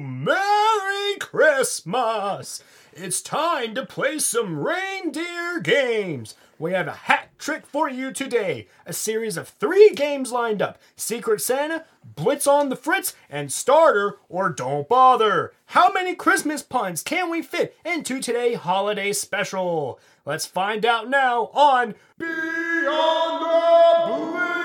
Merry Christmas! It's time to play some reindeer games. We have a hat trick for you today. A series of three games lined up Secret Santa, Blitz on the Fritz, and Starter or Don't Bother. How many Christmas puns can we fit into today's holiday special? Let's find out now on Beyond the Blitz!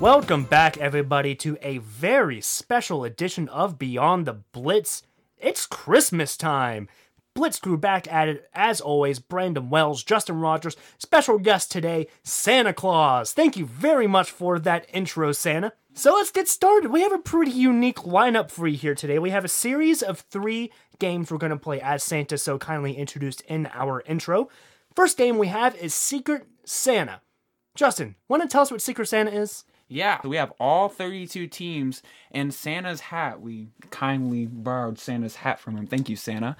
Welcome back, everybody, to a very special edition of Beyond the Blitz. It's Christmas time. Blitz crew back at it, as always. Brandon Wells, Justin Rogers, special guest today, Santa Claus. Thank you very much for that intro, Santa. So let's get started. We have a pretty unique lineup for you here today. We have a series of three games we're going to play as Santa so kindly introduced in our intro. First game we have is Secret Santa. Justin, want to tell us what Secret Santa is? Yeah, we have all 32 teams and Santa's hat. We kindly borrowed Santa's hat from him. Thank you, Santa.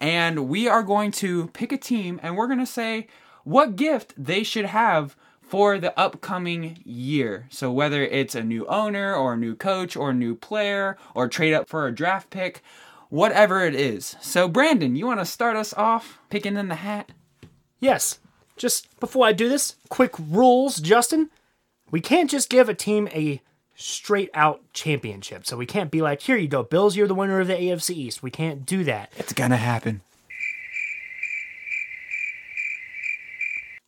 And we are going to pick a team and we're going to say what gift they should have for the upcoming year. So whether it's a new owner or a new coach or a new player or trade up for a draft pick, whatever it is. So Brandon, you want to start us off picking in the hat? Yes. Just before I do this, quick rules, Justin. We can't just give a team a straight out championship. So we can't be like, here you go, Bills, you're the winner of the AFC East. We can't do that. It's going to happen.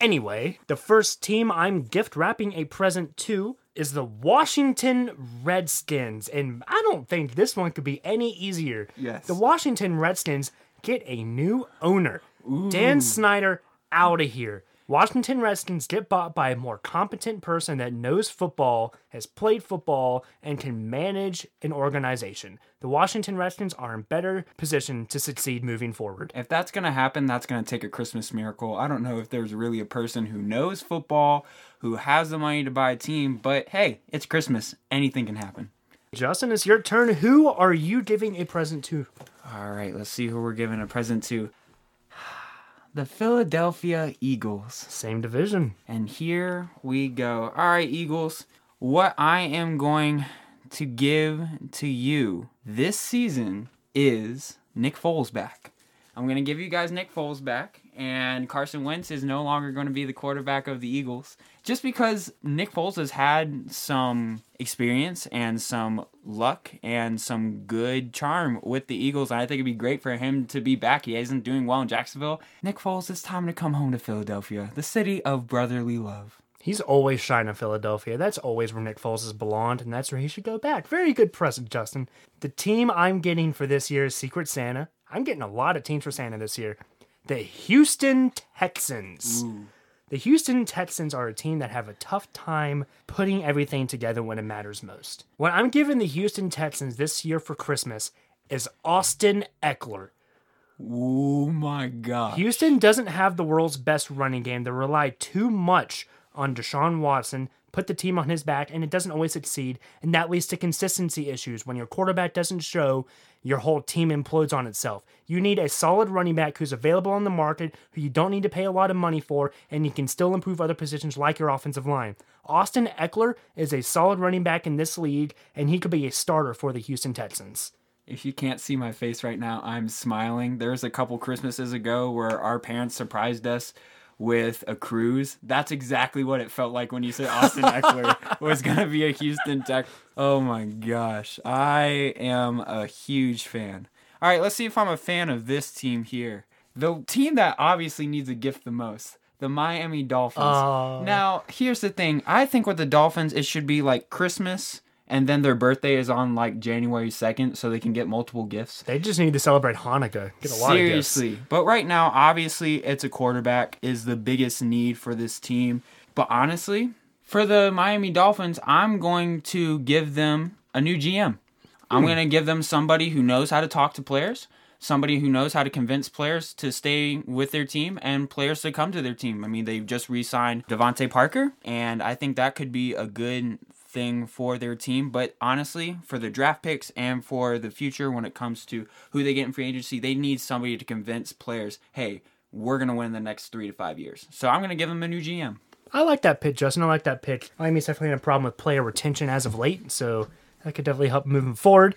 Anyway, the first team I'm gift wrapping a present to is the Washington Redskins. And I don't think this one could be any easier. Yes. The Washington Redskins get a new owner. Dan Snyder out of here. Washington Redskins get bought by a more competent person that knows football, has played football, and can manage an organization. The Washington Redskins are in better position to succeed moving forward. If that's going to happen, that's going to take a Christmas miracle. I don't know if there's really a person who knows football, who has the money to buy a team, but hey, it's Christmas. Anything can happen. Justin, it's your turn. Who are you giving a present to? All right, let's see who we're giving a present to. The Philadelphia Eagles. Same division. And here we go. All right, Eagles. What I am going to give to you this season is Nick Foles back. I'm going to give you guys Nick Foles back, and Carson Wentz is no longer going to be the quarterback of the Eagles. Just because Nick Foles has had some experience and some luck and some good charm with the Eagles, I think it'd be great for him to be back. He isn't doing well in Jacksonville. Nick Foles, it's time to come home to Philadelphia, the city of brotherly love. He's always shined in Philadelphia. That's always where Nick Foles has belonged, and that's where he should go back. Very good present, Justin. The team I'm getting for this year is Secret Santa. I'm getting a lot of teams for Santa this year. The Houston Texans. The Houston Texans are a team that have a tough time putting everything together when it matters most. What I'm giving the Houston Texans this year for Christmas is Austin Ekeler. Oh my god. Houston doesn't have the world's best running game. They rely too much on Deshaun Watson, put the team on his back, and it doesn't always succeed. And that leads to consistency issues. When your quarterback doesn't show, your whole team implodes on itself. You need a solid running back who's available on the market, who you don't need to pay a lot of money for, and you can still improve other positions like your offensive line. Austin Ekeler is a solid running back in this league, and he could be a starter for the Houston Texans. If you can't see my face right now, I'm smiling. There was a couple Christmases ago where our parents surprised us with a cruise. That's exactly what it felt like when you said Austin Ekeler was going to be a Houston Tech. Oh my gosh. I am a huge fan. All right, let's see if I'm a fan of this team here. The team that obviously needs a gift the most. The Miami Dolphins. Oh. Now, here's the thing. I think with the Dolphins, it should be like Christmas and then their birthday is on like January 2nd so they can get multiple gifts. They just need to celebrate Hanukkah. Get a lot of gifts. Seriously. But right now, obviously, it's a quarterback is the biggest need for this team. But honestly, for the Miami Dolphins, I'm going to give them a new GM. I'm hmm. going to give them somebody who knows how to talk to players, somebody who knows how to convince players to stay with their team and players to come to their team. I mean, they've just re-signed DeVante Parker, and I think that could be a good thing for their team. But honestly, for the draft picks and for the future when it comes to who they get in free agency, they need somebody to convince players, hey, we're going to win in the next three to five years. So I'm going to give them a new GM. I like that pick, Justin. I like that pick. Miami's definitely had a problem with player retention as of late, so that could definitely help moving forward.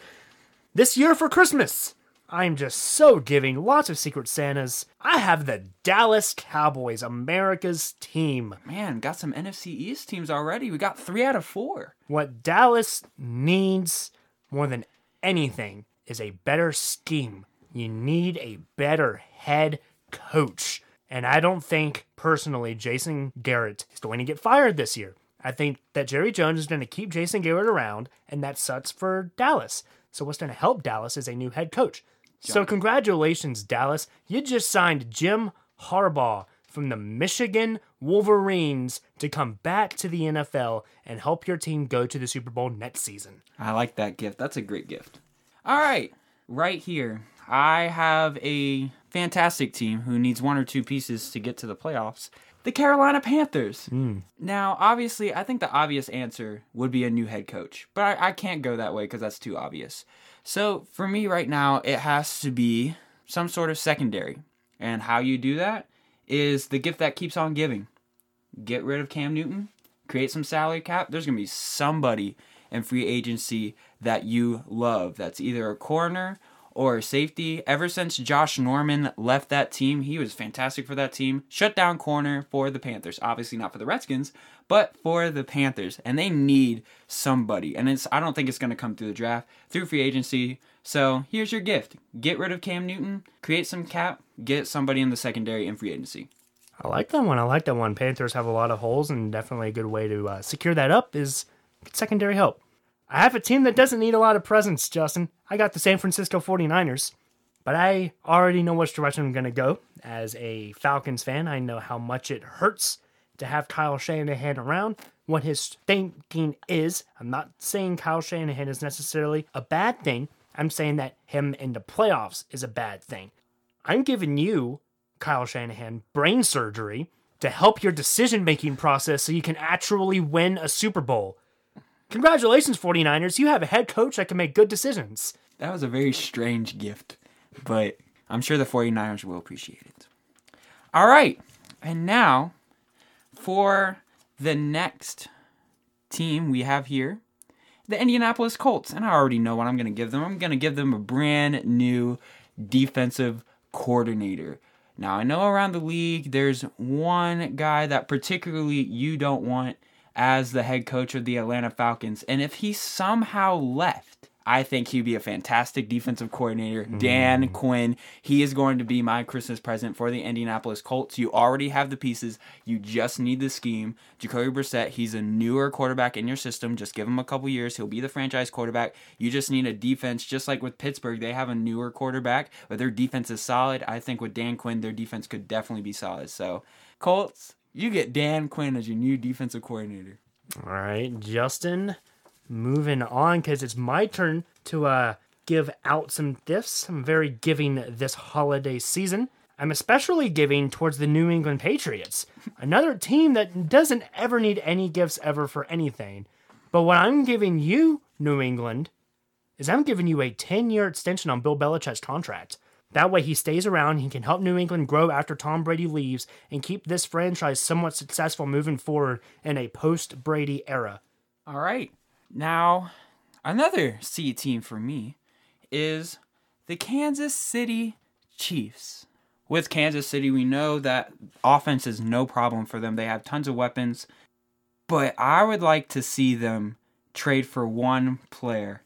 This year for Christmas, I'm just so giving lots of Secret Santas. I have the Dallas Cowboys, America's team. Man, got some NFC East teams already. We got three out of four. What Dallas needs more than anything is a better scheme. You need a better head coach. And I don't think, personally, Jason Garrett is going to get fired this year. I think that Jerry Jones is going to keep Jason Garrett around, and that sucks for Dallas. So, what's going to help Dallas is a new head coach. So, congratulations, Dallas. You just signed Jim Harbaugh from the Michigan Wolverines to come back to the NFL and help your team go to the Super Bowl next season. I like that gift. That's a great gift. All right, right here, I have a fantastic team who needs one or two pieces to get to the playoffs. The Carolina Panthers. Hmm. Now, obviously, I think the obvious answer would be a new head coach, but I, I can't go that way because that's too obvious. So, for me right now, it has to be some sort of secondary. And how you do that is the gift that keeps on giving. Get rid of Cam Newton, create some salary cap. There's going to be somebody in free agency that you love that's either a corner or safety. Ever since Josh Norman left that team, he was fantastic for that team. Shut down corner for the Panthers. Obviously not for the Redskins, but for the Panthers. And they need somebody. And it's I don't think it's going to come through the draft, through free agency. So here's your gift. Get rid of Cam Newton, create some cap, get somebody in the secondary in free agency. I like that one. I like that one. Panthers have a lot of holes, and definitely a good way to uh, secure that up is secondary help. I have a team that doesn't need a lot of presence, Justin. I got the San Francisco 49ers, but I already know which direction I'm going to go. As a Falcons fan, I know how much it hurts to have Kyle Shanahan around, what his thinking is. I'm not saying Kyle Shanahan is necessarily a bad thing. I'm saying that him in the playoffs is a bad thing. I'm giving you, Kyle Shanahan, brain surgery to help your decision making process so you can actually win a Super Bowl. Congratulations, 49ers. You have a head coach that can make good decisions. That was a very strange gift, but I'm sure the 49ers will appreciate it. All right. And now for the next team we have here, the Indianapolis Colts. And I already know what I'm going to give them. I'm going to give them a brand new defensive coordinator. Now, I know around the league there's one guy that particularly you don't want as the head coach of the Atlanta Falcons. And if he somehow left, I think he'd be a fantastic defensive coordinator. Mm-hmm. Dan Quinn, he is going to be my Christmas present for the Indianapolis Colts. You already have the pieces, you just need the scheme. Jacoby Brissett, he's a newer quarterback in your system. Just give him a couple years, he'll be the franchise quarterback. You just need a defense, just like with Pittsburgh, they have a newer quarterback, but their defense is solid. I think with Dan Quinn, their defense could definitely be solid. So, Colts, you get Dan Quinn as your new defensive coordinator. All right, Justin, moving on because it's my turn to uh, give out some gifts. I'm very giving this holiday season. I'm especially giving towards the New England Patriots, another team that doesn't ever need any gifts ever for anything. But what I'm giving you, New England, is I'm giving you a 10 year extension on Bill Belichick's contract. That way he stays around, he can help New England grow after Tom Brady leaves, and keep this franchise somewhat successful moving forward in a post Brady era. All right. Now, another C team for me is the Kansas City Chiefs. With Kansas City, we know that offense is no problem for them. They have tons of weapons. But I would like to see them trade for one player,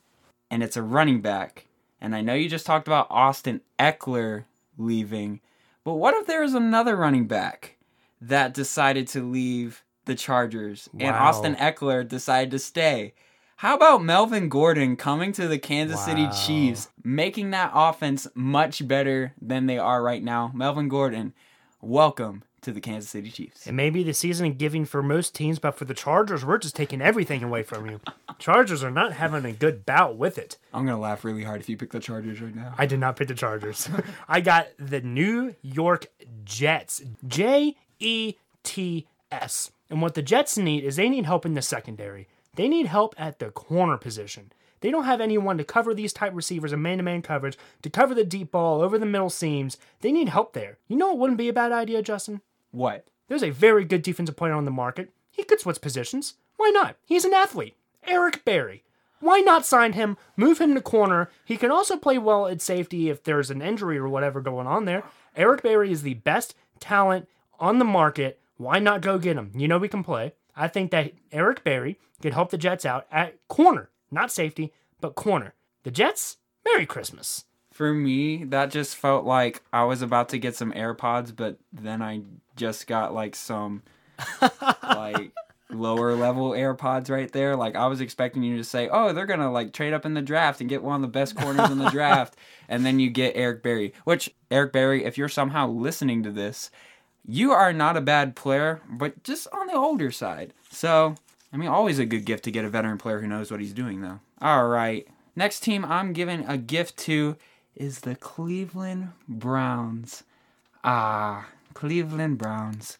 and it's a running back. And I know you just talked about Austin Ekeler leaving, but what if there was another running back that decided to leave the Chargers and Austin Ekeler decided to stay? How about Melvin Gordon coming to the Kansas City Chiefs, making that offense much better than they are right now? Melvin Gordon, welcome to the Kansas City Chiefs. It may be the season of giving for most teams, but for the Chargers, we're just taking everything away from you. Chargers are not having a good bout with it. I'm gonna laugh really hard if you pick the Chargers right now. I did not pick the Chargers. I got the New York Jets. J E T S. And what the Jets need is they need help in the secondary. They need help at the corner position. They don't have anyone to cover these type receivers in man-to-man coverage, to cover the deep ball over the middle seams. They need help there. You know it wouldn't be a bad idea, Justin? What? There's a very good defensive player on the market. He could switch positions. Why not? He's an athlete. Eric Berry. Why not sign him, move him to corner? He can also play well at safety if there's an injury or whatever going on there. Eric Berry is the best talent on the market. Why not go get him? You know we can play. I think that Eric Berry could help the Jets out at corner, not safety, but corner. The Jets, Merry Christmas. For me, that just felt like I was about to get some AirPods, but then I just got like some like lower level AirPods right there. Like I was expecting you to say, "Oh, they're gonna like trade up in the draft and get one of the best corners in the draft," and then you get Eric Berry. Which Eric Berry, if you're somehow listening to this, you are not a bad player, but just on the older side. So I mean, always a good gift to get a veteran player who knows what he's doing, though. All right. Next team I'm giving a gift to is the Cleveland Browns. Ah, Cleveland Browns.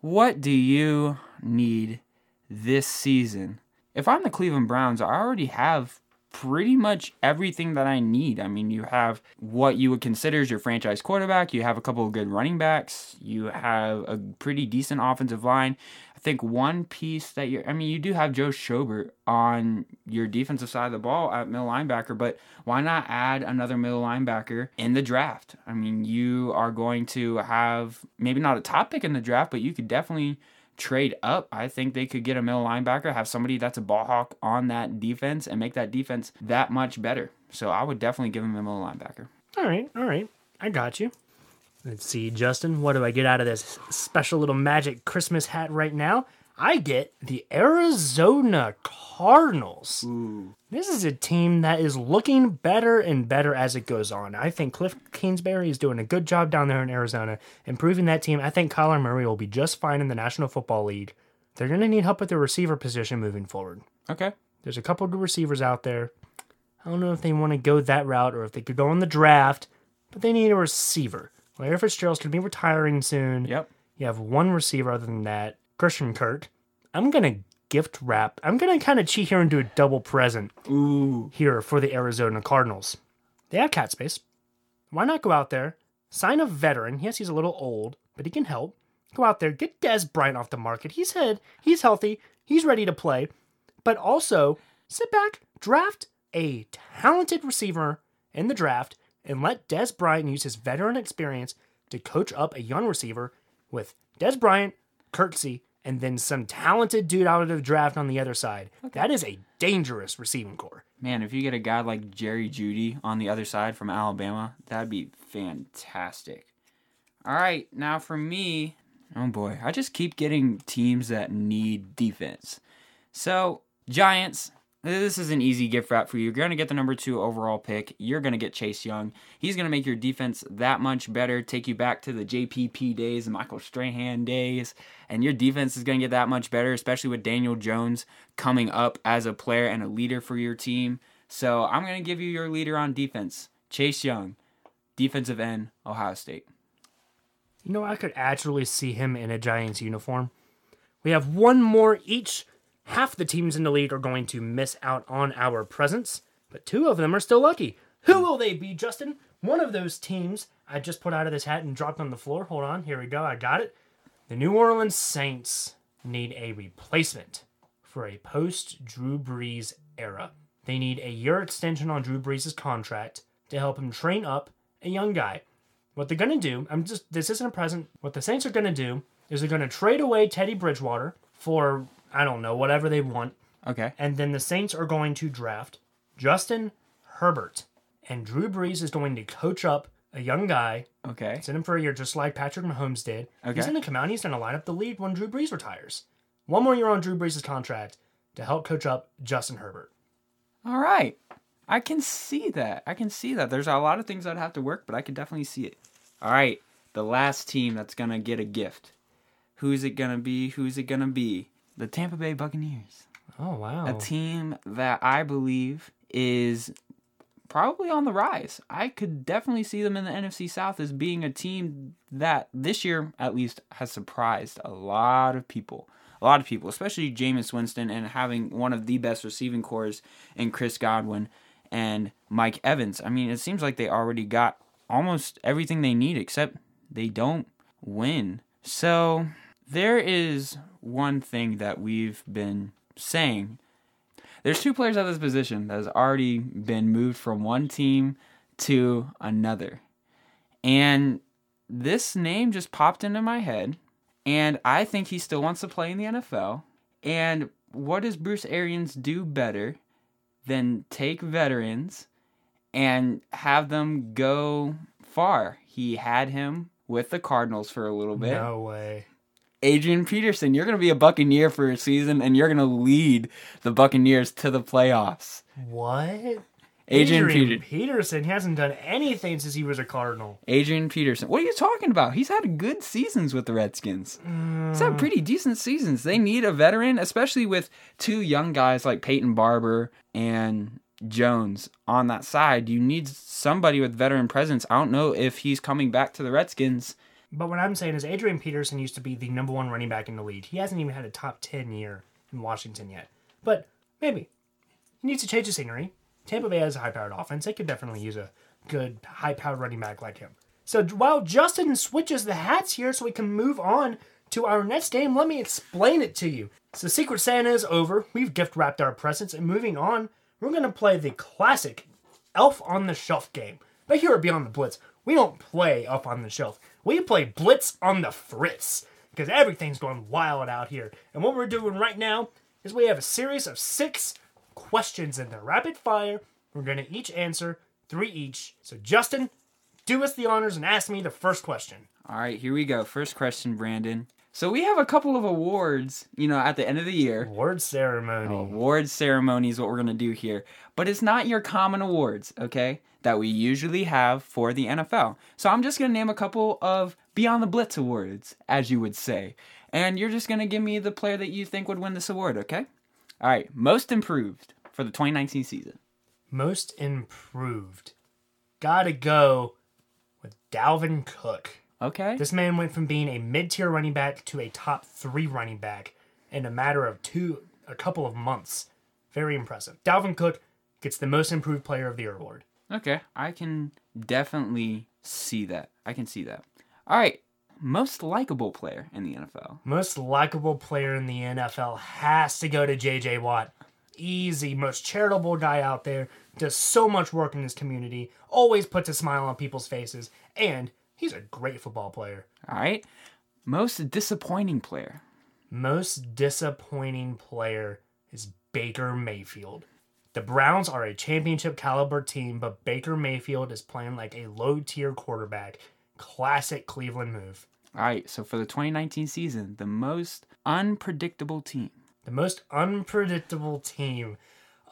What do you need this season? If I'm the Cleveland Browns, I already have pretty much everything that I need. I mean, you have what you would consider as your franchise quarterback, you have a couple of good running backs, you have a pretty decent offensive line. I think one piece that you're, I mean, you do have Joe Schobert on your defensive side of the ball at middle linebacker, but why not add another middle linebacker in the draft? I mean, you are going to have maybe not a top pick in the draft, but you could definitely trade up. I think they could get a middle linebacker, have somebody that's a ball hawk on that defense, and make that defense that much better. So I would definitely give him a middle linebacker. All right, all right. I got you. Let's see, Justin, what do I get out of this special little magic Christmas hat right now? I get the Arizona Cardinals. Ooh. This is a team that is looking better and better as it goes on. I think Cliff Kingsbury is doing a good job down there in Arizona, improving that team. I think Kyler Murray will be just fine in the National Football League. They're going to need help at the receiver position moving forward. Okay. There's a couple good receivers out there. I don't know if they want to go that route or if they could go in the draft, but they need a receiver. Larry Fitzgerald's going to be retiring soon. Yep. You have one receiver other than that, Christian Kirk. I'm to gift wrap. I'm to kind of cheat here and do a double present Ooh. here for the Arizona Cardinals. They have cap space. Why not go out there, sign a veteran? Yes, he's a little old, but he can help. Go out there, get Dez Bryant off the market. He's head, he's healthy, he's ready to play. But also, sit back, draft a talented receiver in the draft, and let Dez Bryant use his veteran experience to coach up a young receiver with Dez Bryant, Kirksey, and then some talented dude out of the draft on the other side. That is a dangerous receiving core. Man, if you get a guy like Jerry Jeudy on the other side from Alabama, that'd be fantastic. All right, now for me, oh boy, I just keep getting teams that need defense. So, Giants, this is an easy gift wrap for you. You're going to get the number two overall pick. You're going to get Chase Young. He's going to make your defense that much better, take you back to the JPP days, Michael Strahan days, and your defense is going to get that much better, especially with Daniel Jones coming up as a player and a leader for your team. So I'm going to give you your leader on defense, Chase Young, defensive end, Ohio State. You know, I could actually see him in a Giants uniform. We have one more each. Half the teams in the league are going to miss out on our presence, but two of them are still lucky. Who will they be, Justin? One of those teams I just put out of this hat and dropped on the floor. Hold on, here we go. I got it. The New Orleans Saints need a replacement for a post Drew Brees era. They need a year extension on Drew Brees' contract to help him train up a young guy. What they're gonna do, I'm just this isn't a present. What the Saints are gonna do is they're gonna trade away Teddy Bridgewater for I don't know whatever they want, Okay. and then the Saints are going to draft Justin Herbert, and Drew Brees is going to coach up a young guy, Okay. sit him for a year, just like Patrick Mahomes did. He's Okay. going to come out. and He's going to line up the lead when Drew Brees retires. One more year on Drew Brees' contract to help coach up Justin Herbert. All right. I can see that. I can see that. There's a lot of things that have to work, but I can definitely see it. All right. The last team that's going to get a gift. Who's it going to be? Who's it going to be? The Tampa Bay Buccaneers. Oh wow! A team that I believe is probably on the rise. I could definitely see them in the NFC South as being a team that this year, at least, has surprised a lot of people. a lot of people, especially Jameis Winston, and having one of the best receiving cores in Chris Godwin and Mike Evans. I mean, it seems like they already got almost everything they need, except they don't win. So there is one thing that we've been saying. There's two players at this position that has already been moved from one team to another. And this name just popped into my head. And I think he still wants to play in the NFL. And what does Bruce Arians do better than take veterans and have them go far? He had him with the Cardinals for a little bit. No way. Adrian Peterson, you're going to be a Buccaneer for a season and you're going to lead the Buccaneers to the playoffs. What? Adrian, Adrian Peterson. Peterson hasn't done anything since he was a Cardinal. Adrian Peterson. What are you talking about? He's had good seasons with the Redskins. He's had mm. pretty decent seasons. They need a veteran, especially with two young guys like Peyton Barber and Jones on that side. You need somebody with veteran presence. I don't know if he's coming back to the Redskins. But what I'm saying is Adrian Peterson used to be the number one running back in the league. He hasn't even had a top 10 year in Washington yet. But maybe. He needs to change the scenery. Tampa Bay has a high powered offense. They could definitely use a good high powered running back like him. So while Justin switches the hats here so we can move on to our next game, let me explain it to you. So Secret Santa is over. We've gift wrapped our presents and moving on, we're going to play the classic Elf on the Shelf game. But here at Beyond the Blitz, we don't play Elf on the Shelf. We play Blitz on the Fritz because everything's going wild out here. And what we're doing right now is we have a series of six questions in the rapid fire. We're going to each answer three each. So, Justin, do us the honors and ask me the first question. All right, here we go. First question, Brandon. So we have a couple of awards, you know, at the end of the year. Word ceremony. Award ceremony is what we're going to do here. But it's not your common awards, okay, that we usually have for the NFL. So I'm just going to name a couple of Beyond the Blitz awards, as you would say. And you're just going to give me the player that you think would win this award, okay? All right, most improved for the 2019 season. Most improved. Gotta go with Dalvin Cook. Okay. This man went from being a mid-tier running back to a top three running back in a matter of two, a couple of months. Very impressive. Dalvin Cook gets the most improved player of the year award. Okay, I can definitely see that. I can see that. All right, most likable player in the NFL. Most likable player in the NFL has to go to JJ Watt. Easy, most charitable guy out there, does so much work in his community, always puts a smile on people's faces, and he's a great football player. All right, most disappointing player. Most disappointing player is Baker Mayfield. The Browns are a championship caliber team, but Baker Mayfield is playing like a low tier quarterback. Classic Cleveland move. All right, so for the 2019 season, the most unpredictable team. The most unpredictable team.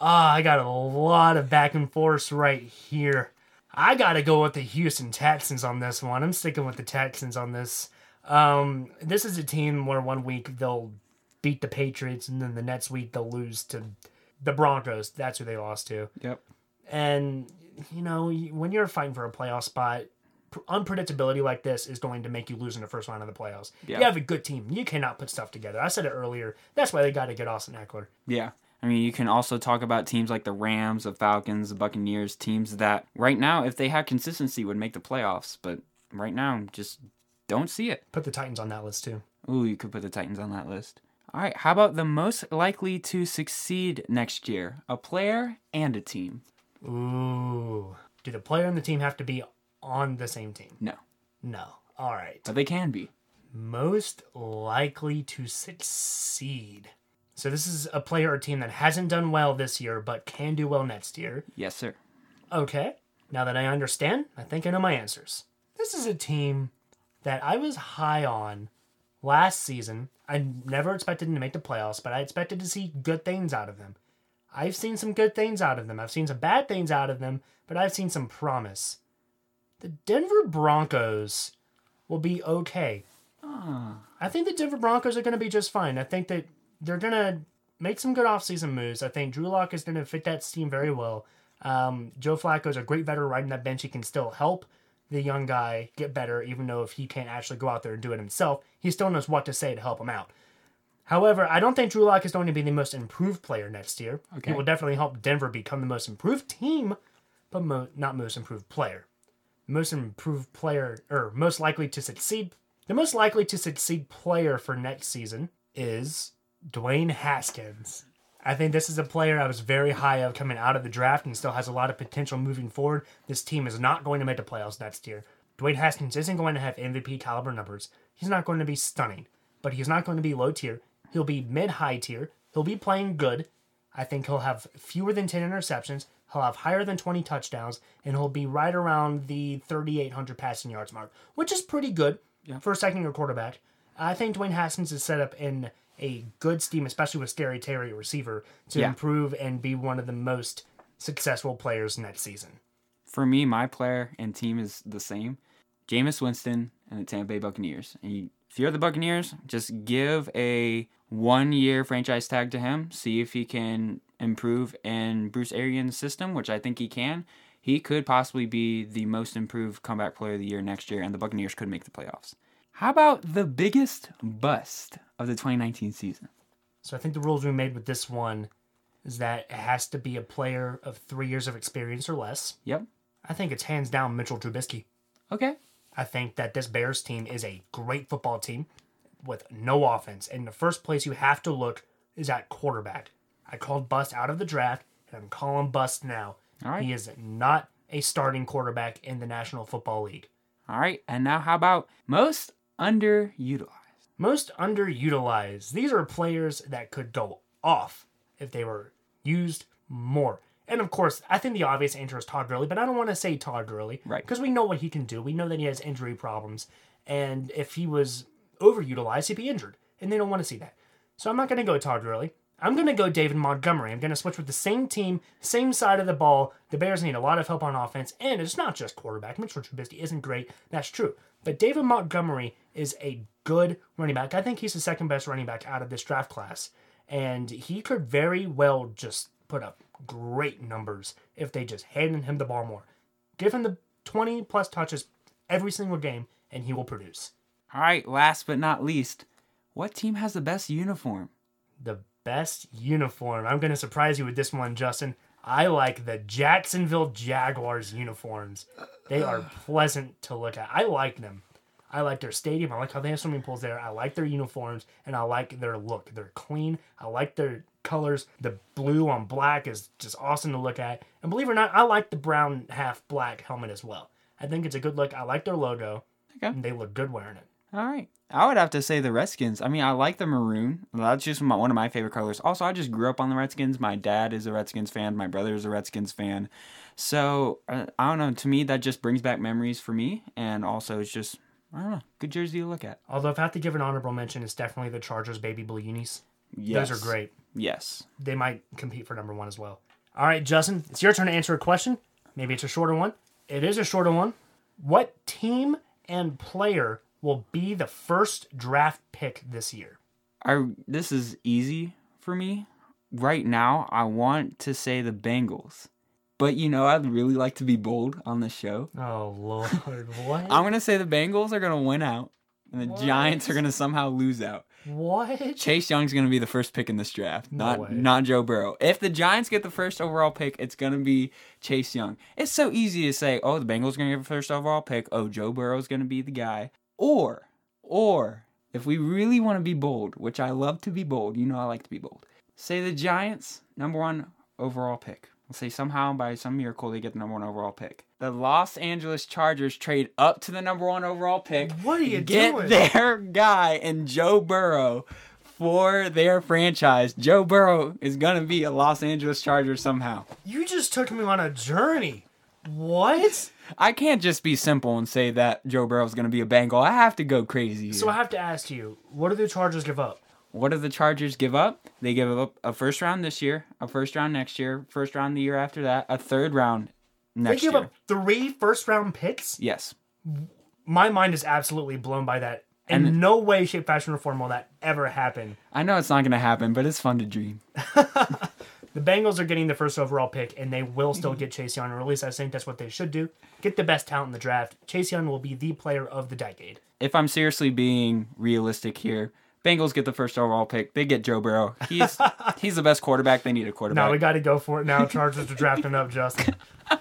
Ah, I got a lot of back and forth right here. I gotta go with the Houston Texans on this one. I'm sticking with the Texans on this. Um, this is a team where one week they'll beat the Patriots, and then the next week they'll lose to the Broncos. That's who they lost to. Yep. And you know, when you're fighting for a playoff spot, unpredictability like this is going to make you lose in the first round of the playoffs. Yeah. You have a good team. You cannot put stuff together. I said it earlier. That's why they got to get Austin Ekeler. Yeah. I mean, you can also talk about teams like the Rams, the Falcons, the Buccaneers, teams that right now, if they had consistency, would make the playoffs. But right now, just don't see it. Put the Titans on that list too. Ooh, you could put the Titans on that list. All right, how about the most likely to succeed next year? A player and a team. Ooh. Do the player and the team have to be on the same team? No, No. All right. but they can be. Most likely to succeed. So this is a player or team that hasn't done well this year but can do well next year. Yes, sir. Okay. Now that I understand, I think I know my answers. This is a team that I was high on last season. I never expected them to make the playoffs, but I expected to see good things out of them. I've seen some good things out of them. I've seen some bad things out of them, but I've seen some promise. The Denver Broncos will be okay. Ah. I think the Denver Broncos are going to be just fine. I think that they're going to make some good offseason moves. I think Drew Lock is going to fit that team very well. Um, Joe is a great veteran riding that bench. He can still help the young guy get better, even though if he can't actually go out there and do it himself, he still knows what to say to help him out. However, I don't think Drew Lock is going to be the most improved player next year. Okay. He will definitely help Denver become the most improved team, but mo- not most improved player. Most improved player, or most likely to succeed. The most likely to succeed player for next season is Dwayne Haskins. I think this is a player I was very high of coming out of the draft and still has a lot of potential moving forward. This team is not going to make the playoffs next year. Dwayne Haskins isn't going to have MVP caliber numbers. He's not going to be stunning, but he's not going to be low tier. He'll be mid high tier. He'll be playing good. I think he'll have fewer than 10 interceptions. He'll have higher than 20 touchdowns, and he'll be right around the 3,800 passing yards mark, which is pretty good for a second year quarterback. I think Dwayne Haskins is set up in a good steam, especially with Scary Terry receiver, to Yeah. improve and be one of the most successful players next season. For me, my player and team is the same. Jameis Winston and the Tampa Bay Buccaneers. And you, if you're the Buccaneers, just give a one year franchise tag to him. See if he can improve in Bruce Arians' system, which I think he can. He could possibly be the most improved comeback player of the year next year, and the Buccaneers could make the playoffs. How about the biggest bust of the 2019 season? So I think the rules we made with this one is that it has to be a player of three years of experience or less. Yep. I think it's hands down Mitchell Trubisky. Okay. I think that this Bears team is a great football team with no offense. And the first place you have to look is at quarterback. I called Bust out of the draft, and I'm calling Bust now. All right. He is not a starting quarterback in the National Football League. All right. And now, how about most underutilized? Most underutilized. These are players that could go off if they were used more. And of course, I think the obvious answer is Todd Gurley, but I don't want to say Todd Gurley. Right. Because we know what he can do. We know that he has injury problems. And if he was overutilized, he'd be injured. And they don't want to see that. So I'm not going to go Todd Gurley. I'm going to go David Montgomery. I'm going to switch with the same team, same side of the ball. The Bears need a lot of help on offense, and it's not just quarterback. Mitchell Trubisky isn't great. That's true. But David Montgomery is a good running back. I think he's the second best running back out of this draft class. And he could very well just put up great numbers if they just handed him the ball more. Give him the 20 plus touches every single game, and he will produce. All right, last but not least, what team has the best uniform? the best uniform. I'm going to surprise you with this one, Justin. I like the Jacksonville Jaguars uniforms. They are pleasant to look at. I like them. I like their stadium. I like how they have swimming pools there. I like their uniforms and I like their look. They're clean. I like their colors. The blue on black is just awesome to look at. And believe it or not, I like the brown half black helmet as well. I think it's a good look. I like their logo. Okay. And they look good wearing it. All right. I would have to say the Redskins. I mean, I like the maroon. That's just my, one of my favorite colors. Also, I just grew up on the Redskins. My dad is a Redskins fan. My brother is a Redskins fan. So, uh, I don't know. To me, that just brings back memories for me. And also, it's just, I don't know, good jersey to look at. Although if I have to give an honorable mention, it's definitely the Chargers baby blue unis. Yes. Those are great. Yes. they might compete for number one as well. All right, Justin, it's your turn to answer a question. Maybe it's a shorter one. It is a shorter one. What team and player will be the first draft pick this year? I this is easy for me. Right now, I want to say the Bengals. But you know, I'd really like to be bold on this show. Oh Lord, what? I'm gonna say the Bengals are gonna win out, and the What? Giants are gonna somehow lose out. what? Chase Young's gonna be the first pick in this draft, No not way. not Joe Burrow. If the Giants get the first overall pick, it's gonna be Chase Young. It's so easy to say, oh, the Bengals are gonna get the first overall pick. Oh, Joe Burrow's gonna be the guy. Or, or if we really want to be bold, which I love to be bold, you know I like to be bold. Say the Giants number one overall pick. Let's say somehow by some miracle they get the number one overall pick. The Los Angeles Chargers trade up to the number one overall pick What are you get doing? their guy and Joe Burrow for their franchise. Joe Burrow is gonna be a Los Angeles Charger somehow. You just took me on a journey. What? I can't just be simple and say that Joe Burrow's gonna be a Bengal. I have to go crazy. Here. So I have to ask you, what do the Chargers give up? what do the Chargers give up? They give up a first round this year, a first round next year, first round the year after that, a third round next year. They give year. up three first round picks? Yes. My mind is absolutely blown by that. In And- no way, shape, fashion, or form will that ever happen. I know it's not gonna happen, but it's fun to dream. The Bengals are getting the first overall pick, and they will still mhm. get Chase Young, or at least I think that's what they should do. Get the best talent in the draft. Chase Young will be the player of the decade. if I'm seriously being realistic here, Bengals get the first overall pick. They get Joe Burrow. He's he's the best quarterback. They need a quarterback. Now we got to go for it now. Chargers are drafting up, Justin.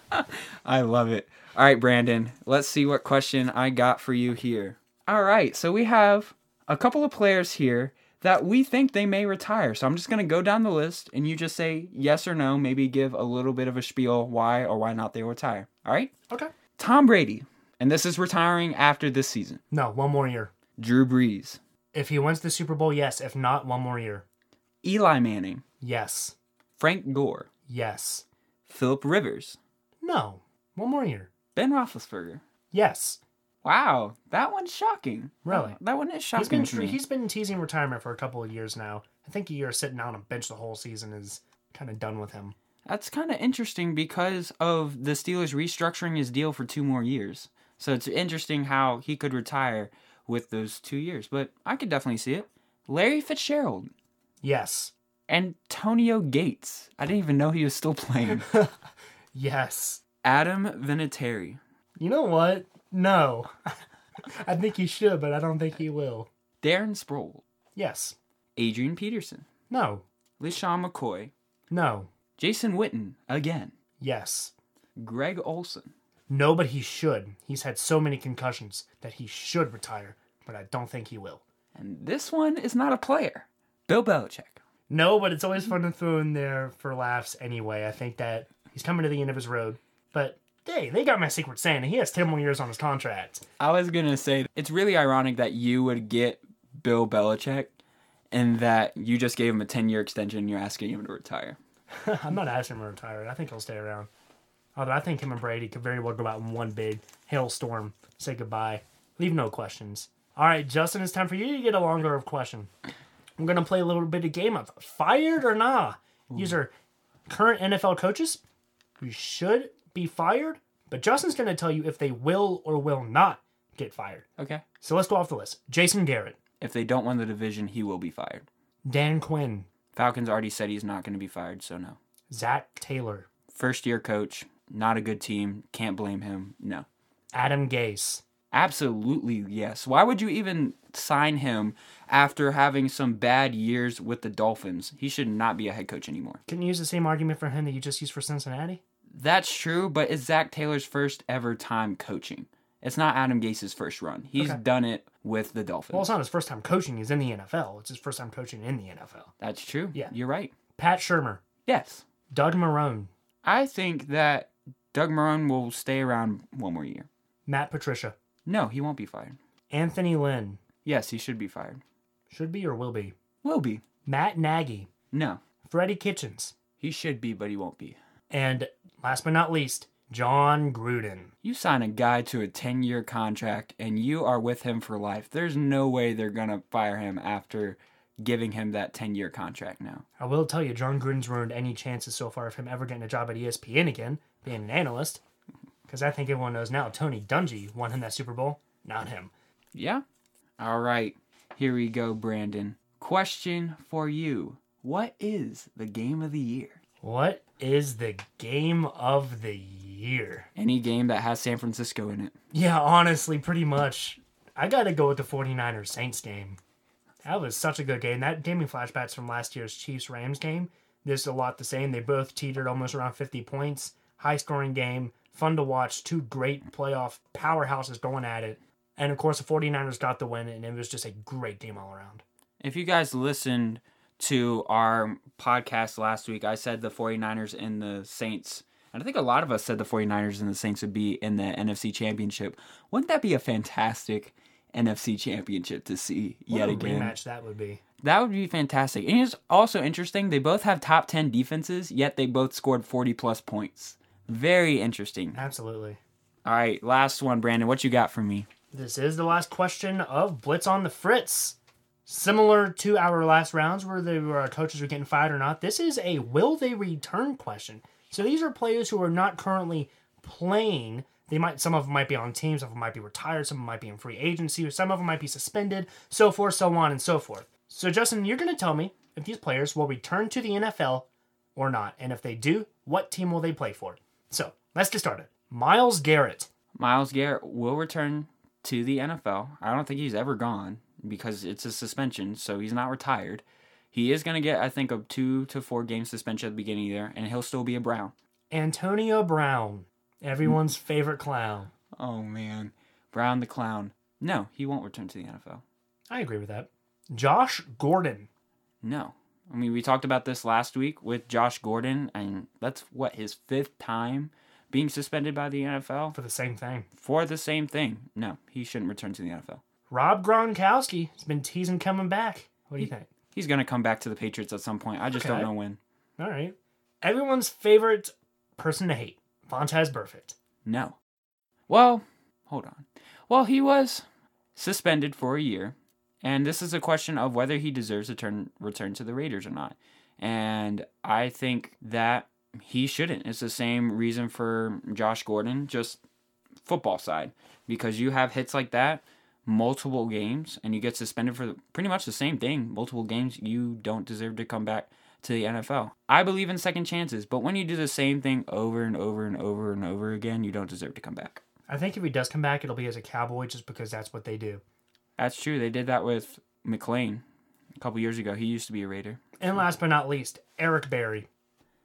I love it. All right, Brandon, let's see what question I got for you here. All right, so we have a couple of players here that we think they may retire. So I'm just going to go down the list and you just say yes or no, maybe give a little bit of a spiel why or why not they retire. All right? Okay. Tom Brady, and this is retiring after this season. No, one more year. Drew Brees, If he wins the Super Bowl, yes. If not, one more year. Eli Manning, Yes. Frank Gore, Yes. Philip Rivers, No. One more year. Ben Roethlisberger. Yes. Wow, that one's shocking. Really? That one is He's shocking been to tre- me. he's been teasing retirement for a couple of years now. I think a year sitting down on a bench the whole season is kind of done with him. That's kind of interesting because of the Steelers restructuring his deal for two more years. So it's interesting how he could retire with those two years. But I could definitely see it. Larry Fitzgerald, Yes. Antonio Gates. I didn't even know he was still playing. Yes. Adam Vinatieri, You know what? No. I think he should, but I don't think he will. Darren Sproul, Yes. Adrian Peterson, No. LeSean McCoy, No. Jason Witten again, Yes. Greg Olsen, No, but he should. He's had so many concussions that he should retire, but I don't think he will. and this one is not a player. Bill Belichick. No, but it's always fun to throw in there for laughs anyway. I think that he's coming to the end of his road. But hey, they got my secret Santa. He has 10 more years on his contract. I was gonna say it's really ironic that you would get Bill Belichick and that you just gave him a ten year extension and you're asking him to retire. I'm not asking him to retire. I think he'll stay around. Although I think him and Brady could very well go out in one big hailstorm, say goodbye, leave no questions. All right, Justin, it's time for you to get a longer of question. I'm gonna play a little bit of game of fired or nah. These are current NFL coaches who should be fired, but Justin's gonna tell you if they will or will not get fired. Okay. So let's go off the list. Jason Garrett, If they don't win the division, he will be fired. Dan Quinn, Falcons already said he's not going to be fired, so no. Zac Taylor, First year coach, not a good team, can't blame him. No. Adam Gase, Absolutely, yes. Why would you even sign him after having some bad years with the Dolphins? He should not be a head coach anymore. Can you use the same argument for him that you just used for Cincinnati? That's true, but it's Zac Taylor's first ever time coaching. It's not Adam Gase's first run. He's Okay. done it with the Dolphins. Well, it's not his first time coaching. He's in the NFL. It's his first time coaching in the NFL. That's true. Yeah. You're right. Pat Shurmur, Yes. Doug Marrone, I think that Doug Marrone will stay around one more year. Matt Patricia, No, he won't be fired. Anthony Lynn, Yes, he should be fired. should be or will be, Will be. Matt Nagy, No. Freddie Kitchens, He should be, but he won't be. And last but not least, Jon Gruden. You sign a guy to a 10 year contract and you are with him for life. There's no way they're going to fire him after giving him that 10 year contract now. I will tell you, Jon Gruden's ruined any chances so far of him ever getting a job at ESPN again, being an analyst. Because I think everyone knows now Tony Dungy won him that Super Bowl, not him. Yeah? All right. Here we go, Brandon. Question for you What is the game of the year? What is the game of the year? Any game that has San Francisco in it. Yeah, honestly, pretty much. I gotta go with the 49ers Saints game. That was such a good game. That gave me flashbacks from last year's Chiefs Rams game. This is a lot the same. They both teetered almost around 50 points. High scoring game. Fun to watch. Two great playoff powerhouses going at it. And of course, the 49ers got the win, and it was just a great game all around. If you guys listened to our podcast last week, I said the 49ers and the Saints. And I think a lot of us said the 49ers and the Saints would be in the NFC Championship. Wouldn't that be a fantastic NFC Championship to see What yet a again? rematch that would be. That would be fantastic. And it's also interesting, they both have top 10 defenses, yet they both scored 40 plus points. Very interesting. Absolutely. All right, last one, Brandon. What you got for me? This is the last question of Blitz on the Fritz. Similar to our last rounds where the where our uh, coaches are getting fired or not, this is a will they return question. So these are players who are not currently playing. They might some of them might be on teams, some of them might be retired, some of them might be in free agency, or some of them might be suspended, so forth, so on and so forth. So Justin, you're gonna tell me if these players will return to the NFL or not, and if they do, what team will they play for? So let's get started. Myles Garrett. Myles Garrett will return to the NFL. I don't think he's ever gone. Because it's a suspension, so he's not retired. He is going to get, I think, a two to four game suspension at the beginning there, and he'll still be a Brown. Antonio Brown, everyone's favorite clown. Oh, man. Brown the Clown. No, he won't return to the NFL. I agree with that. Josh Gordon. No. I mean, we talked about this last week with Josh Gordon, and that's what, his fifth time being suspended by the NFL? For the same thing. For the same thing. No, he shouldn't return to the NFL. Rob Gronkowski has been teasing coming back. What do you think? He's going to come back to the Patriots at some point. I just don't know when. All right. Everyone's favorite person to hate. Vontaze Burfict. No. Well, hold on. Well, he was suspended for a year, and this is a question of whether he deserves to turn return to the Raiders or not. And I think that he shouldn't. It's the same reason for Josh Gordon, just football side, because you have hits like that multiple games and you get suspended for pretty much the same thing multiple games you don't deserve to come back to the NFL. I believe in second chances, but when you do the same thing over and over and over and over again, you don't deserve to come back. I think if he does come back, it'll be as a Cowboy just because that's what they do. That's true. They did that with McLean a couple years ago. He used to be a Raider. And last but not least, Eric Berry.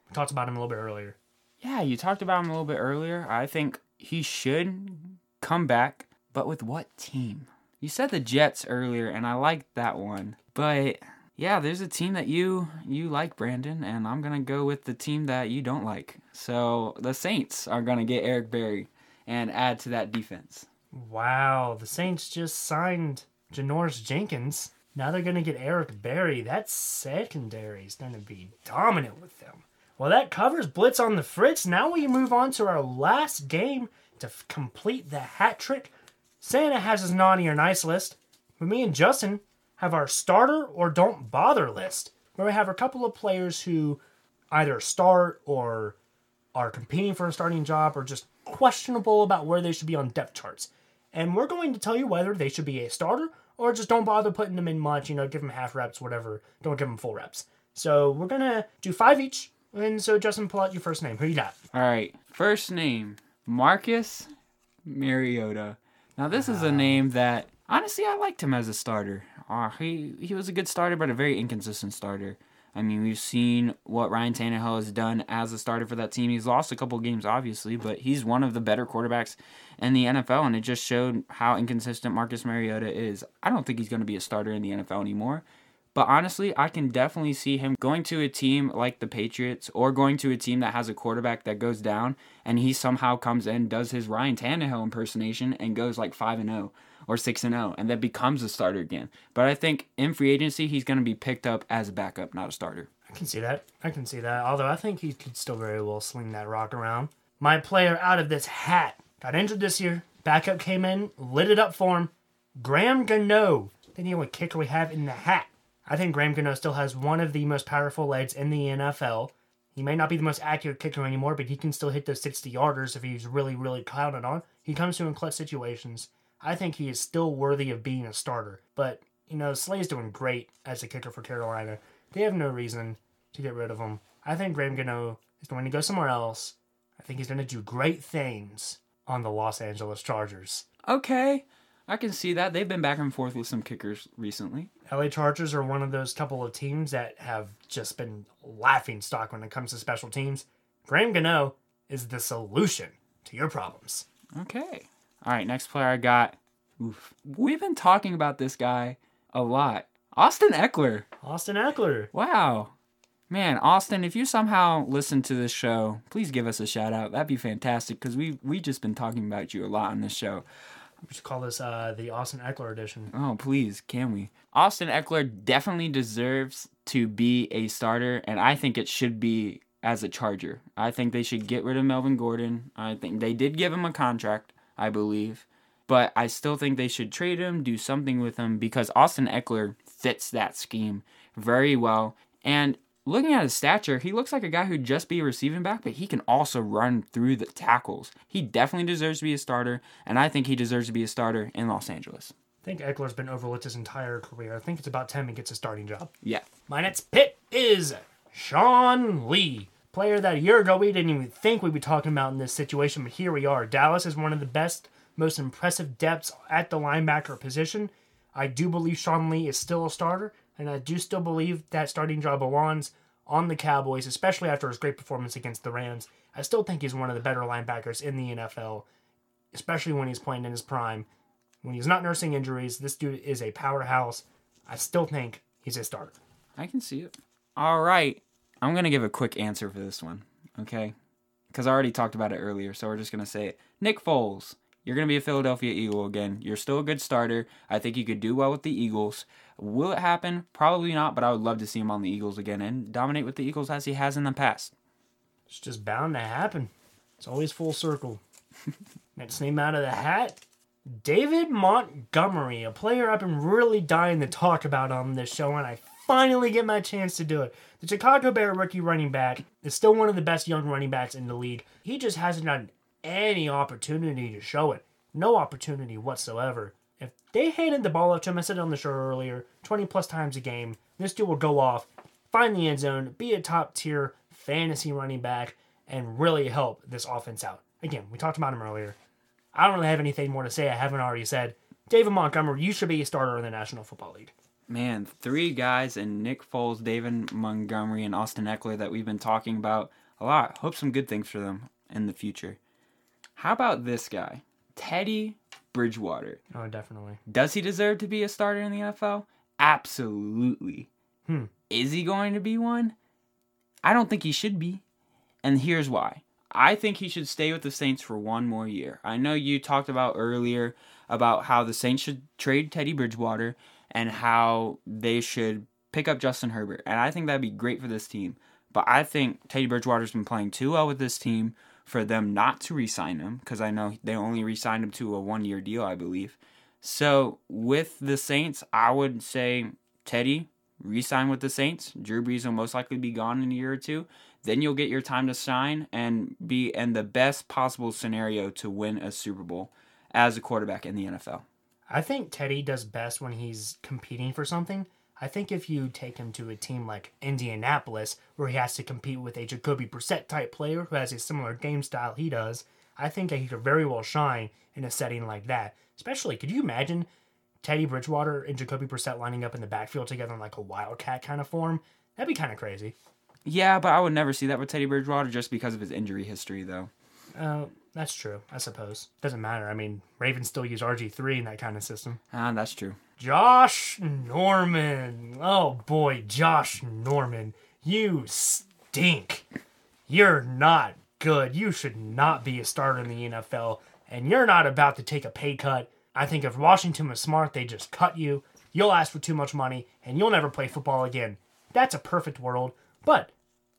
We talked about him a little bit earlier. Yeah, you talked about him a little bit earlier. I think he should come back, but with what team? You said the Jets earlier, and I liked that one. But yeah, there's a team that you you like, Brandon, and I'm gonna go with the team that you don't like. So the Saints are gonna get Eric Berry and add to that defense. Wow, the Saints just signed Janoris Jenkins. Now they're to get Eric Berry. That secondary is to be dominant with them. Well, that covers Blitz on the Fritz. Now we move on to our last game to f- complete the hat trick. Santa has his naughty or nice list, but me and Justin have our starter or don't bother list, where we have a couple of players who either start or are competing for a starting job or just questionable about where they should be on depth charts. And we're going to tell you whether they should be a starter or just don't bother putting them in much, you know, give them half reps, whatever. Don't give them full reps. So we're to do five each. And so, Justin, pull out your first name. Who you got? All right, first name Marcus Mariota. Now this is a name that honestly I liked him as a starter. Uh, he he was a good starter, but a very inconsistent starter. I mean, we've seen what Ryan Tannehill has done as a starter for that team. He's lost a couple games, obviously, but he's one of the better quarterbacks in the NFL, and it just showed how inconsistent Marcus Mariota is. I don't think he's going to be a starter in the NFL anymore. But honestly, I can definitely see him going to a team like the Patriots or going to a team that has a quarterback that goes down and he somehow comes in, does his Ryan Tannehill impersonation and goes like 5 and 0 or 6 and 0 and then becomes a starter again. But I think in free agency, he's going to be picked up as a backup, not a starter. I can see that. I can see that. Although I think he could still very well sling that rock around. My player out of this hat got injured this year. Backup came in, lit it up for him. Graham Gano. Know what kicker we have in the hat. I think Graham Gano still has one of the most powerful legs in the NFL. He may not be the most accurate kicker anymore, but he can still hit those 60 yarders if he's really, really counted on. He comes to in clutch situations. I think he is still worthy of being a starter. But, you know, Slye's is doing great as a kicker for Carolina. They have no reason to get rid of him. I think Graham Gano is going to go somewhere else. I think he's going to do great things on the Los Angeles Chargers. Okay, I can see that. They've been back and forth with some kickers recently. LA Chargers are one of those couple of teams that have just been laughing stock when it comes to special teams. Graham Gano is the solution to your problems. Okay. All right, next player I got. Oof. We've been talking about this guy a lot. Austin Ekeler. Austin Ekeler. Wow. Man, Austin, if you somehow listen to this show, please give us a shout out. That'd be fantastic because we we just been talking about you a lot on this show. We should call this uh, the Austin Ekeler edition. Oh, please, can we? Austin Ekeler definitely deserves to be a starter, and I think it should be as a Charger. I think they should get rid of Melvin Gordon. I think they did give him a contract, I believe. But I still think they should trade him, do something with him, because Austin Ekeler fits that scheme very well. And looking at his stature, he looks like a guy who'd just be a receiving back, but he can also run through the tackles. He definitely deserves to be a starter, and I think he deserves to be a starter in Los Angeles. I think Ekeler's been overlooked his entire career. I think it's about time he gets a starting job. Yeah. My next pick is Sean Lee. Player that a year ago we didn't even think we'd be talking about in this situation, but here we are. Dallas is one of the best, most impressive depths at the linebacker position. I do believe Sean Lee is still a starter, and I do still believe that starting job belongs on the Cowboys, especially after his great performance against the Rams. I still think he's one of the better linebackers in the NFL, especially when he's playing in his prime. When he's not nursing injuries, this dude is a powerhouse. I still think he's a starter. I can see it. All right. I'm going to give a quick answer for this one, okay? Because I already talked about it earlier, so we're just going to say it. Nick Foles, you're going to be a Philadelphia Eagle again. You're still a good starter. I think you could do well with the Eagles. Will it happen? Probably not, but I would love to see him on the Eagles again and dominate with the Eagles as he has in the past. It's just bound to happen. It's always full circle. Next name out of the hat David Montgomery, a player I've been really dying to talk about on this show, and I finally get my chance to do it. The Chicago Bear rookie running back is still one of the best young running backs in the league. He just hasn't had any opportunity to show it. No opportunity whatsoever. If they handed the ball up to him, I said it on the show earlier, 20 plus times a game, this dude will go off, find the end zone, be a top tier fantasy running back, and really help this offense out. Again, we talked about him earlier. I don't really have anything more to say I haven't already said. David Montgomery, you should be a starter in the National Football League. Man, three guys and Nick Foles, David Montgomery, and Austin Ekeler that we've been talking about a lot. Hope some good things for them in the future. How about this guy, Teddy Bridgewater? Oh, definitely. Does he deserve to be a starter in the NFL? Absolutely. Hmm. Is he going to be one? I don't think he should be. And here's why. I think he should stay with the Saints for one more year. I know you talked about earlier about how the Saints should trade Teddy Bridgewater and how they should pick up Justin Herbert. And I think that'd be great for this team. But I think Teddy Bridgewater's been playing too well with this team for them not to re sign him because I know they only re signed him to a one year deal, I believe. So with the Saints, I would say Teddy, re sign with the Saints. Drew Brees will most likely be gone in a year or two. Then you'll get your time to shine and be in the best possible scenario to win a Super Bowl as a quarterback in the NFL. I think Teddy does best when he's competing for something. I think if you take him to a team like Indianapolis, where he has to compete with a Jacoby Brissett type player who has a similar game style he does, I think that he could very well shine in a setting like that. Especially, could you imagine Teddy Bridgewater and Jacoby Brissett lining up in the backfield together in like a wildcat kind of form? That'd be kind of crazy. Yeah, but I would never see that with Teddy Bridgewater just because of his injury history, though. Uh, that's true, I suppose. Doesn't matter. I mean, Ravens still use RG3 in that kind of system. Ah, that's true. Josh Norman. Oh boy, Josh Norman. You stink. You're not good. You should not be a starter in the NFL, and you're not about to take a pay cut. I think if Washington was smart, they just cut you. You'll ask for too much money, and you'll never play football again. That's a perfect world. But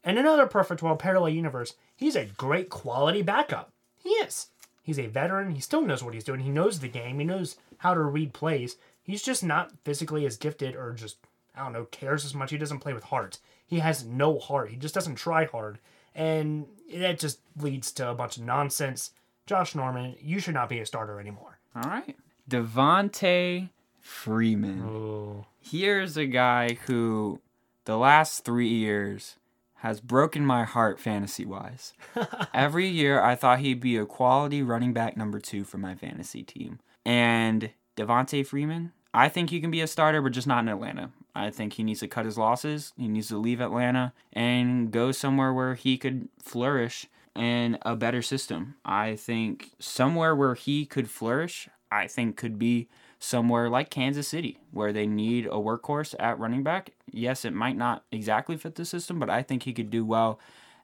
in another perfect world, parallel universe, he's a great quality backup. He is. He's a veteran. He still knows what he's doing. He knows the game. He knows how to read plays. He's just not physically as gifted or just, I don't know, cares as much. He doesn't play with heart. He has no heart. He just doesn't try hard. And that just leads to a bunch of nonsense. Josh Norman, you should not be a starter anymore. All right. Devonta Freeman. Oh. Here's a guy who, the last three years, has broken my heart fantasy wise. Every year, I thought he'd be a quality running back number two for my fantasy team. And Devonta Freeman, I think he can be a starter, but just not in Atlanta. I think he needs to cut his losses. He needs to leave Atlanta and go somewhere where he could flourish in a better system. I think somewhere where he could flourish, I think could be somewhere like Kansas City, where they need a workhorse at running back. Yes, it might not exactly fit the system, but I think he could do well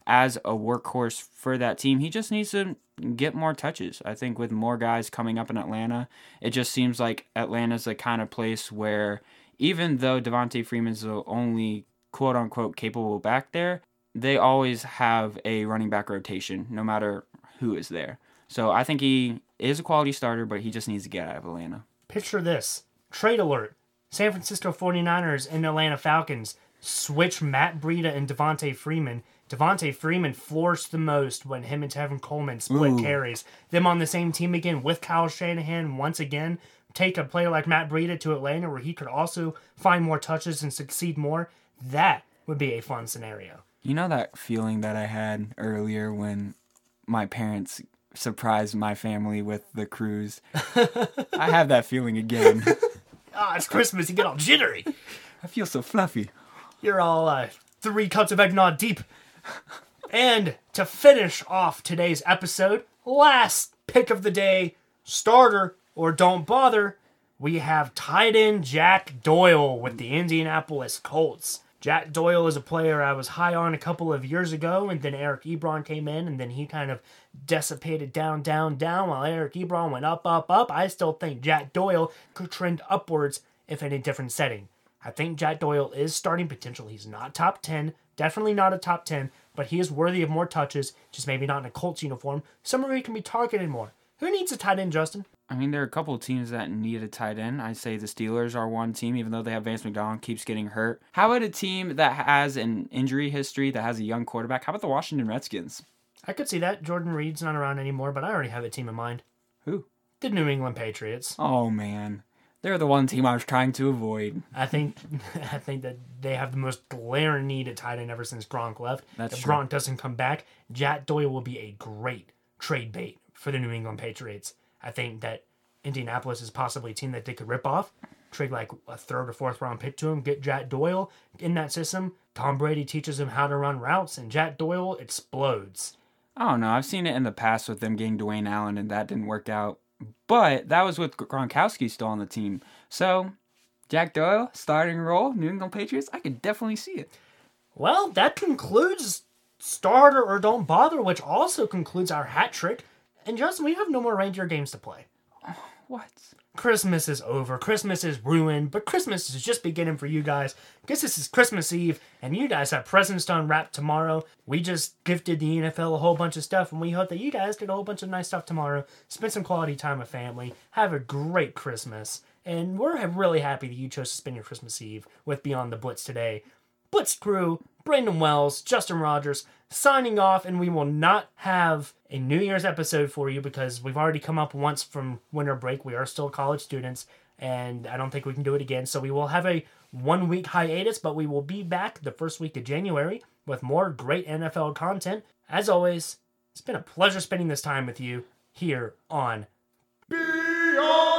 as a workhorse for that team. He just needs to get more touches. I think with more guys coming up in Atlanta, it just seems like Atlanta's the kind of place where even though Devonta Freeman's the only quote unquote capable back there, they always have a running back rotation no matter who is there. So I think he is a quality starter, but he just needs to get out of Atlanta. Picture this trade alert San Francisco 49ers and Atlanta Falcons switch Matt Breida and Devonta Freeman. Devonta Freeman flourished the most when him and Tevin Coleman split Ooh. carries. Them on the same team again with Kyle Shanahan once again. Take a player like Matt Breida to Atlanta where he could also find more touches and succeed more. That would be a fun scenario. You know that feeling that I had earlier when my parents surprised my family with the cruise? I have that feeling again. Ah, it's Christmas. You get all jittery. I feel so fluffy. You're all uh, three cups of eggnog deep. And to finish off today's episode, last pick of the day, starter or don't bother, we have tight end Jack Doyle with the Indianapolis Colts. Jack Doyle is a player I was high on a couple of years ago, and then Eric Ebron came in, and then he kind of dissipated down, down, down, while Eric Ebron went up, up, up. I still think Jack Doyle could trend upwards if in a different setting. I think Jack Doyle is starting potential. He's not top 10, definitely not a top 10, but he is worthy of more touches, just maybe not in a Colts uniform, somewhere where he can be targeted more. Who needs a tight end, Justin? I mean, there are a couple of teams that need a tight end. I say the Steelers are one team, even though they have Vance McDonald keeps getting hurt. How about a team that has an injury history, that has a young quarterback? How about the Washington Redskins? I could see that. Jordan Reed's not around anymore, but I already have a team in mind. Who? The New England Patriots. Oh man, they're the one team I was trying to avoid. I think I think that they have the most glaring need at tight end ever since Gronk left. That's if true. Gronk doesn't come back, Jack Doyle will be a great trade bait for the New England Patriots. I think that Indianapolis is possibly a team that they could rip off, trade like a third or fourth round pick to him, get Jack Doyle in that system. Tom Brady teaches him how to run routes, and Jack Doyle explodes. I don't know. I've seen it in the past with them getting Dwayne Allen, and that didn't work out. But that was with Gronkowski still on the team. So, Jack Doyle, starting role, New England Patriots, I could definitely see it. Well, that concludes starter or don't bother, which also concludes our hat trick. And Justin, we have no more reindeer games to play. What? Christmas is over. Christmas is ruined, but Christmas is just beginning for you guys. Guess this is Christmas Eve, and you guys have presents to unwrap tomorrow. We just gifted the NFL a whole bunch of stuff, and we hope that you guys get a whole bunch of nice stuff tomorrow. Spend some quality time with family. Have a great Christmas. And we're really happy that you chose to spend your Christmas Eve with Beyond the Blitz today. Blitz crew, Brandon Wells, Justin Rogers, signing off, and we will not have a New Year's episode for you because we've already come up once from winter break. We are still college students, and I don't think we can do it again. So we will have a one week hiatus, but we will be back the first week of January with more great NFL content. As always, it's been a pleasure spending this time with you here on Beyond